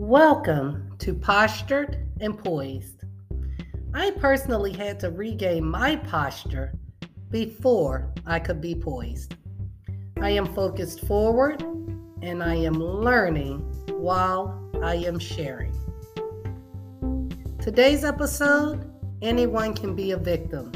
Welcome to Postured and Poised. I personally had to regain my posture before I could be poised. I am focused forward and I am learning while I am sharing. Today's episode anyone can be a victim.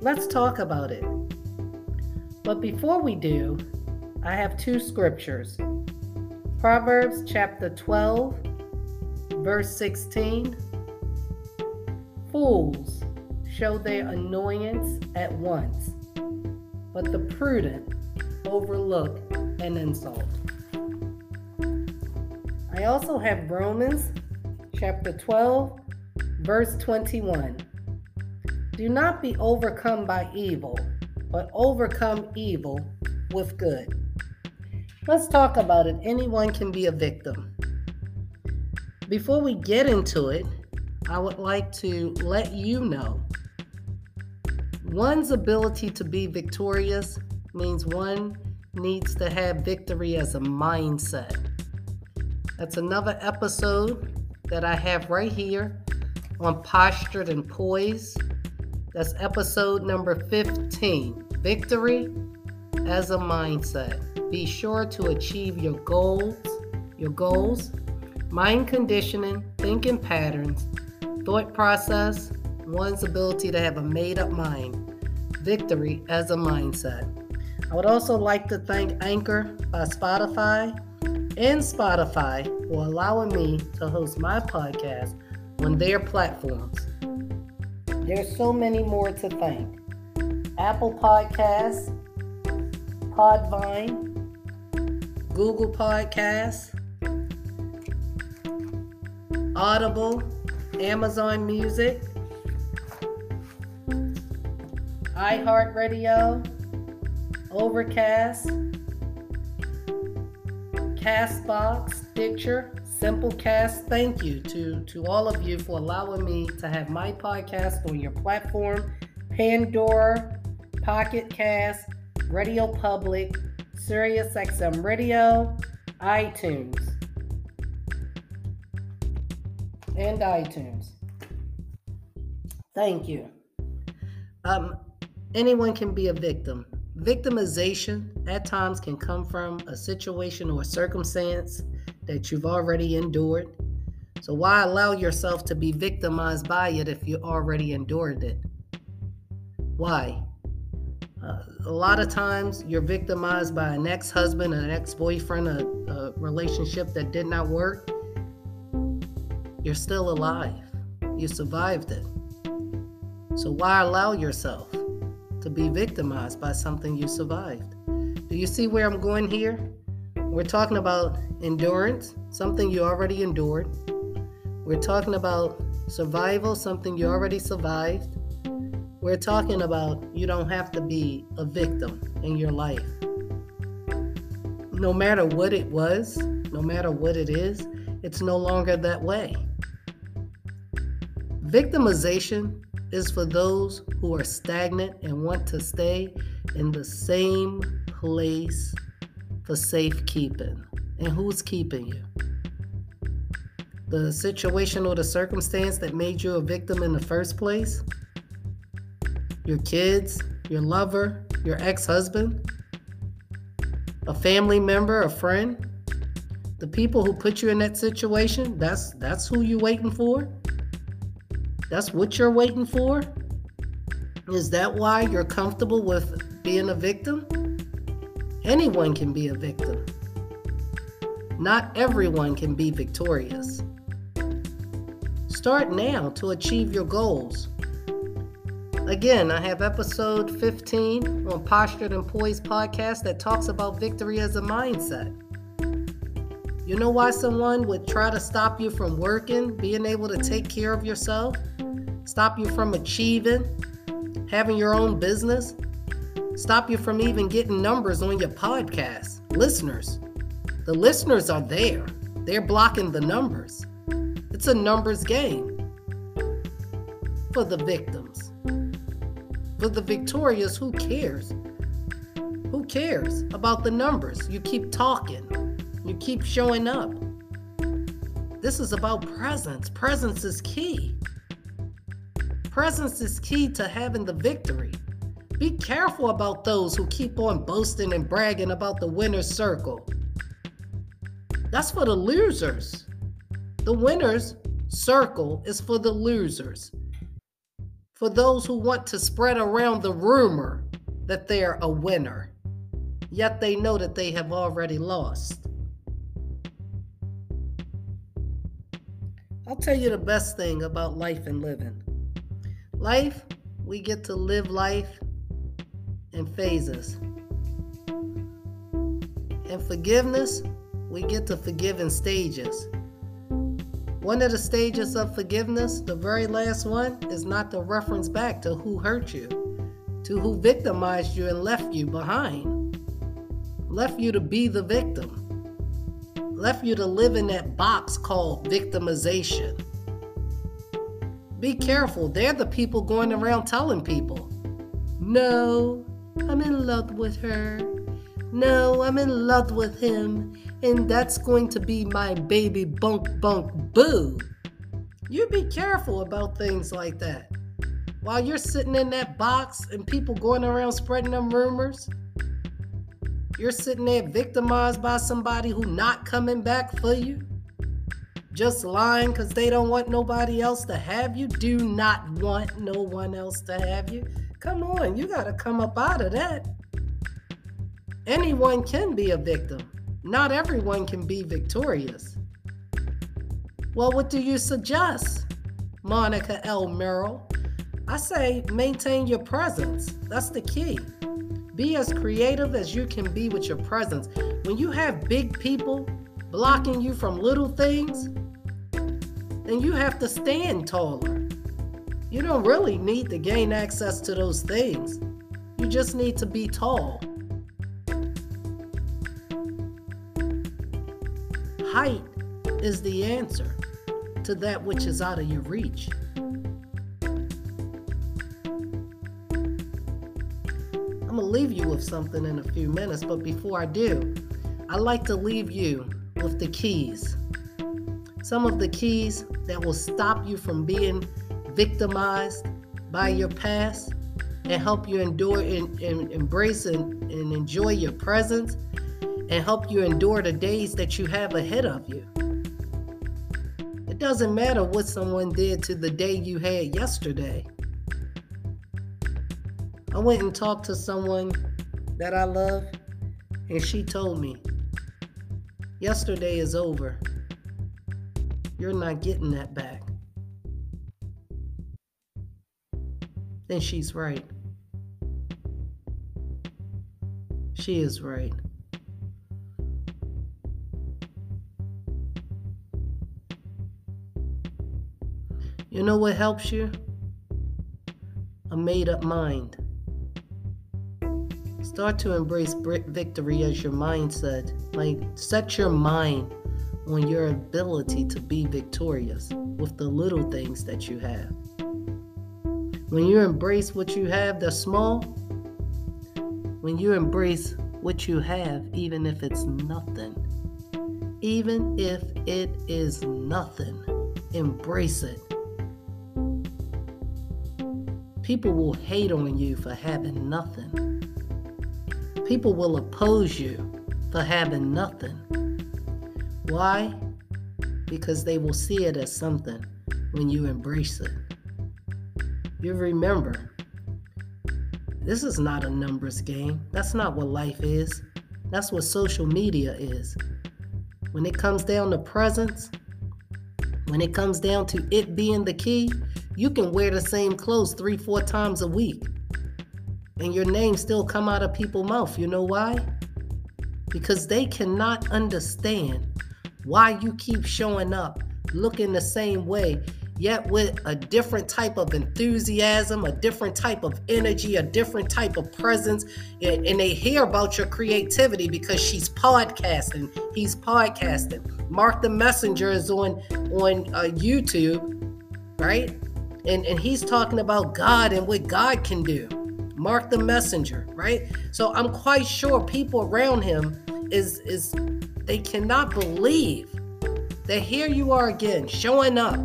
Let's talk about it. But before we do, I have two scriptures Proverbs chapter 12, verse 16. Fools show their annoyance at once, but the prudent overlook an insult. I also have Romans chapter 12, verse 21. Do not be overcome by evil, but overcome evil with good. Let's talk about it. Anyone can be a victim. Before we get into it, I would like to let you know one's ability to be victorious means one needs to have victory as a mindset. That's another episode that I have right here on Postured and Poised. That's episode number 15 Victory as a Mindset. Be sure to achieve your goals, your goals, mind conditioning, thinking patterns, thought process, one's ability to have a made up mind, victory as a mindset. I would also like to thank Anchor by Spotify and Spotify for allowing me to host my podcast on their platforms. There's so many more to thank. Apple Podcasts, Podbean, Google Podcasts, Audible, Amazon Music, iHeartRadio, Overcast, Castbox, Stitcher, Simplecast. Thank you to, to all of you for allowing me to have my podcast on your platform. Pandora, Pocket Cast, Radio Public, SiriusXM Radio, iTunes, and iTunes. Thank you. Um, anyone can be a victim. Victimization at times can come from a situation or circumstance that you've already endured. So, why allow yourself to be victimized by it if you already endured it? Why? Uh, a lot of times you're victimized by an ex husband, an ex boyfriend, a, a relationship that did not work. You're still alive. You survived it. So why allow yourself to be victimized by something you survived? Do you see where I'm going here? We're talking about endurance, something you already endured. We're talking about survival, something you already survived. We're talking about you don't have to be a victim in your life. No matter what it was, no matter what it is, it's no longer that way. Victimization is for those who are stagnant and want to stay in the same place for safekeeping. And who's keeping you? The situation or the circumstance that made you a victim in the first place? Your kids, your lover, your ex husband, a family member, a friend. The people who put you in that situation, that's that's who you're waiting for? That's what you're waiting for? Is that why you're comfortable with being a victim? Anyone can be a victim. Not everyone can be victorious. Start now to achieve your goals. Again, I have episode 15 on Postured and Poised podcast that talks about victory as a mindset. You know why someone would try to stop you from working, being able to take care of yourself, stop you from achieving, having your own business, stop you from even getting numbers on your podcast? Listeners. The listeners are there, they're blocking the numbers. It's a numbers game for the victims. For the victorious, who cares? Who cares about the numbers? You keep talking, you keep showing up. This is about presence. Presence is key. Presence is key to having the victory. Be careful about those who keep on boasting and bragging about the winner's circle. That's for the losers. The winner's circle is for the losers. For those who want to spread around the rumor that they're a winner, yet they know that they have already lost. I'll tell you the best thing about life and living. Life, we get to live life in phases. And forgiveness, we get to forgive in stages. One of the stages of forgiveness, the very last one, is not to reference back to who hurt you, to who victimized you and left you behind, left you to be the victim left you to live in that box called victimization. Be careful. They're the people going around telling people, no, I'm in love with her. No, I'm in love with him. And that's going to be my baby bunk bunk boo. You be careful about things like that. While you're sitting in that box and people going around spreading them rumors, you're sitting there victimized by somebody who not coming back for you. Just lying because they don't want nobody else to have you. Do not want no one else to have you. Come on, you got to come up out of that. Anyone can be a victim. Not everyone can be victorious. Well, what do you suggest, Monica L. Merrill? I say maintain your presence. That's the key. Be as creative as you can be with your presence. When you have big people blocking you from little things, then you have to stand taller. You don't really need to gain access to those things. You just need to be tall. Height is the answer to that which is out of your reach. I'm going to leave you with something in a few minutes, but before I do, I like to leave you with the keys. Some of the keys that will stop you from being victimized by your past and help you endure and, and embrace and, and enjoy your presence and help you endure the days that you have ahead of you. It doesn't matter what someone did to the day you had yesterday. I went and talked to someone that I love, and she told me, Yesterday is over. You're not getting that back. And she's right. She is right. You know what helps you? A made up mind. Start to embrace victory as your mindset. Like, set your mind on your ability to be victorious with the little things that you have. When you embrace what you have that's small, when you embrace what you have, even if it's nothing, even if it is nothing, embrace it. People will hate on you for having nothing. People will oppose you for having nothing. Why? Because they will see it as something when you embrace it. You remember, this is not a numbers game. That's not what life is. That's what social media is. When it comes down to presence, when it comes down to it being the key, you can wear the same clothes three, four times a week and your name still come out of people's mouth. You know why? Because they cannot understand why you keep showing up looking the same way, yet with a different type of enthusiasm, a different type of energy, a different type of presence. And, they hear about your creativity because she's podcasting. He's podcasting. Mark the Messenger is on on uh, YouTube, right? And and he's talking about God and what God can do. Mark the messenger, right? So I'm quite sure people around him is is they cannot believe that here you are again, showing up,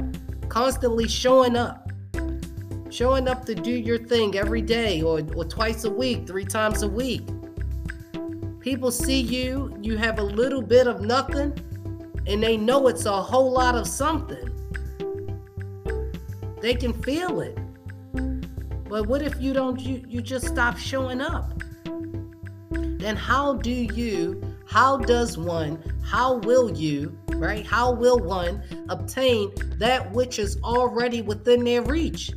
constantly showing up, showing up to do your thing every day or, or twice a week, three times a week. People see you, you have a little bit of nothing, and they know it's a whole lot of something. They can feel it. But what if you don't you, you just stop showing up? Then how do you, how does one, how will you, right? How will one obtain that which is already within their reach?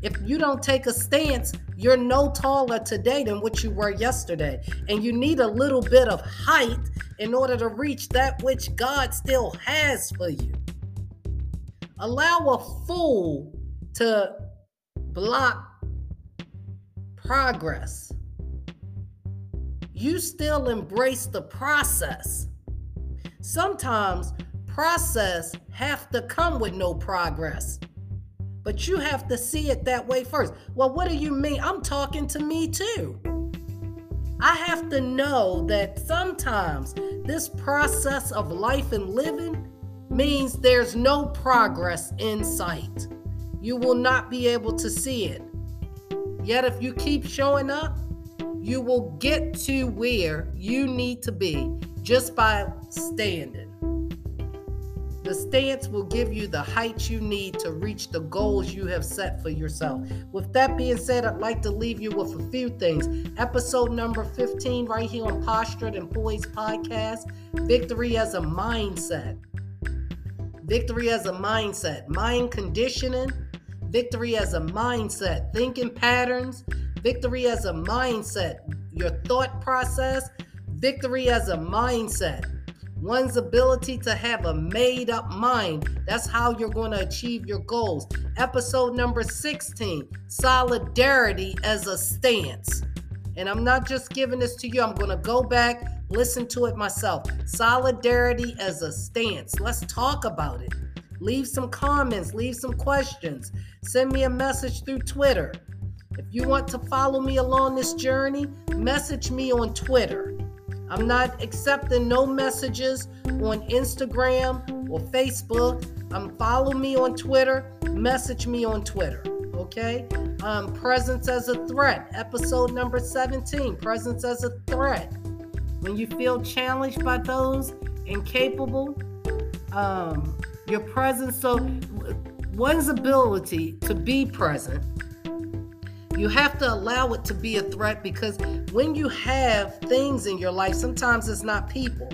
If you don't take a stance, you're no taller today than what you were yesterday. And you need a little bit of height in order to reach that which God still has for you. Allow a fool to block progress. You still embrace the process. Sometimes process have to come with no progress. But you have to see it that way first. Well, what do you mean? I'm talking to me too. I have to know that sometimes this process of life and living means there's no progress in sight. You will not be able to see it. Yet, if you keep showing up, you will get to where you need to be just by standing. The stance will give you the height you need to reach the goals you have set for yourself. With that being said, I'd like to leave you with a few things. Episode number 15, right here on Postured and Podcast Victory as a Mindset. Victory as a mindset, mind conditioning, victory as a mindset, thinking patterns, victory as a mindset, your thought process, victory as a mindset one's ability to have a made up mind. That's how you're going to achieve your goals. Episode number 16 Solidarity as a Stance. And I'm not just giving this to you, I'm going to go back, listen to it myself. Solidarity as a stance. Let's talk about it. Leave some comments, leave some questions. Send me a message through Twitter. If you want to follow me along this journey, message me on Twitter. I'm not accepting no messages on Instagram or Facebook. Um, follow me on Twitter. Message me on Twitter. Okay. Um, presence as a threat. Episode number 17. Presence as a threat. When you feel challenged by those incapable, um, your presence. So one's ability to be present you have to allow it to be a threat because when you have things in your life, sometimes it's not people.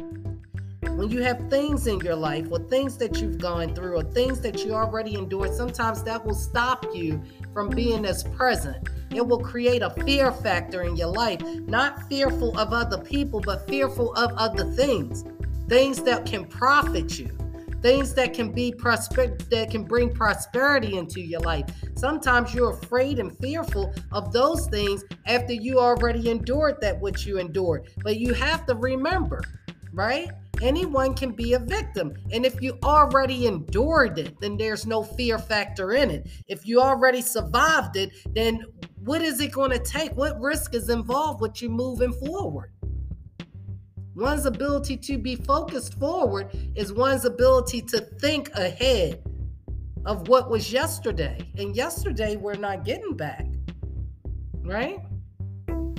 When you have things in your life or things that you've gone through or things that you already endured, sometimes that will stop you from being as present. It will create a fear factor in your life, not fearful of other people, but fearful of other things, things that can profit you things that can be prosper that can bring prosperity into your life. Sometimes you're afraid and fearful of those things after you already endured that which you endured. But you have to remember, right? Anyone can be a victim. And if you already endured it, then there's no fear factor in it. If you already survived it, then what is it going to take? What risk is involved with you moving forward? One's ability to be focused forward is one's ability to think ahead of what was yesterday. And yesterday, we're not getting back. Right?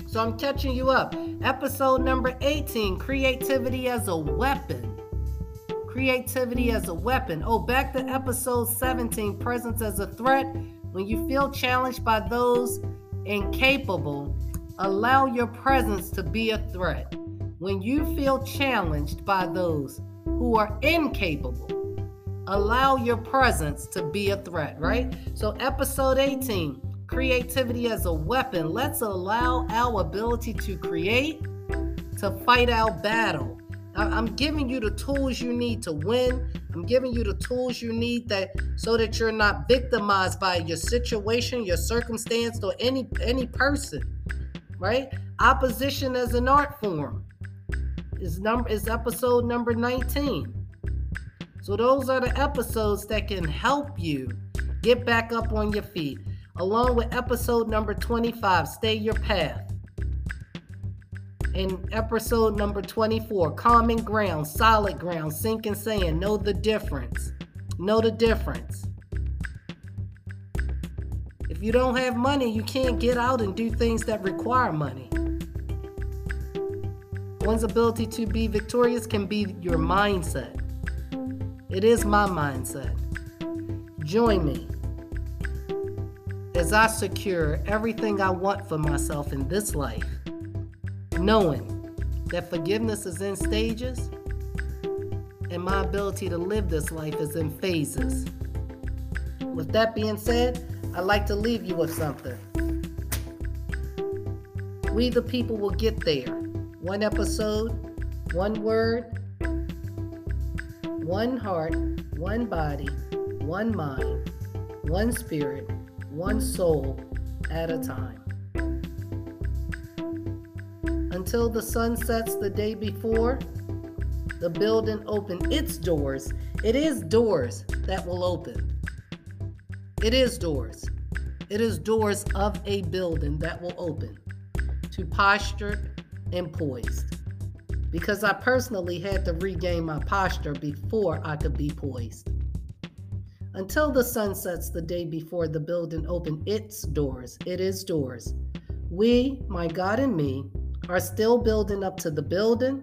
So I'm catching you up. Episode number 18 Creativity as a Weapon. Creativity as a weapon. Oh, back to episode 17 Presence as a Threat. When you feel challenged by those incapable, allow your presence to be a threat when you feel challenged by those who are incapable, allow your presence to be a threat, right? So, episode 18 creativity as a weapon. Let's allow our ability to create, to fight our battle. I'm giving you the tools you need to win. I'm giving you the tools you need that so that you're not victimized by your situation, your circumstance, or any any person. Right? Opposition as an art form is number is episode number 19. So those are the episodes that can help you get back up on your feet. Along with episode number 25, Stay Your Path. in episode number 24 Common Ground, Solid Ground, Sinking Sand. Know the difference. Know the difference. If you don't have money, you can't get out and do things that require money. One's ability to be victorious can be your mindset. It is my mindset. Join me as I secure everything I want for myself in this life, knowing that forgiveness is in stages and my ability to live this life is in phases. With that being said, I'd like to leave you with something. We, the people, will get there one episode, one word, one heart, one body, one mind, one spirit, one soul at a time. Until the sun sets the day before, the building open its doors. It is doors that will open. It is doors. It is doors of a building that will open to posture and poised. Because I personally had to regain my posture before I could be poised. Until the sun sets the day before the building opened its doors, it is doors. We, my God and me, are still building up to the building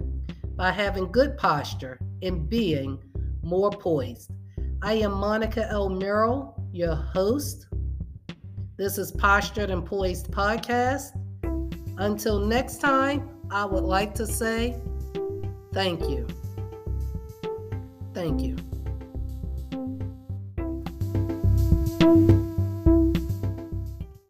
by having good posture and being more poised. I am Monica L. Merrill, your host. This is Postured and Poised Podcast. Until next time, I would like to say thank you. Thank you.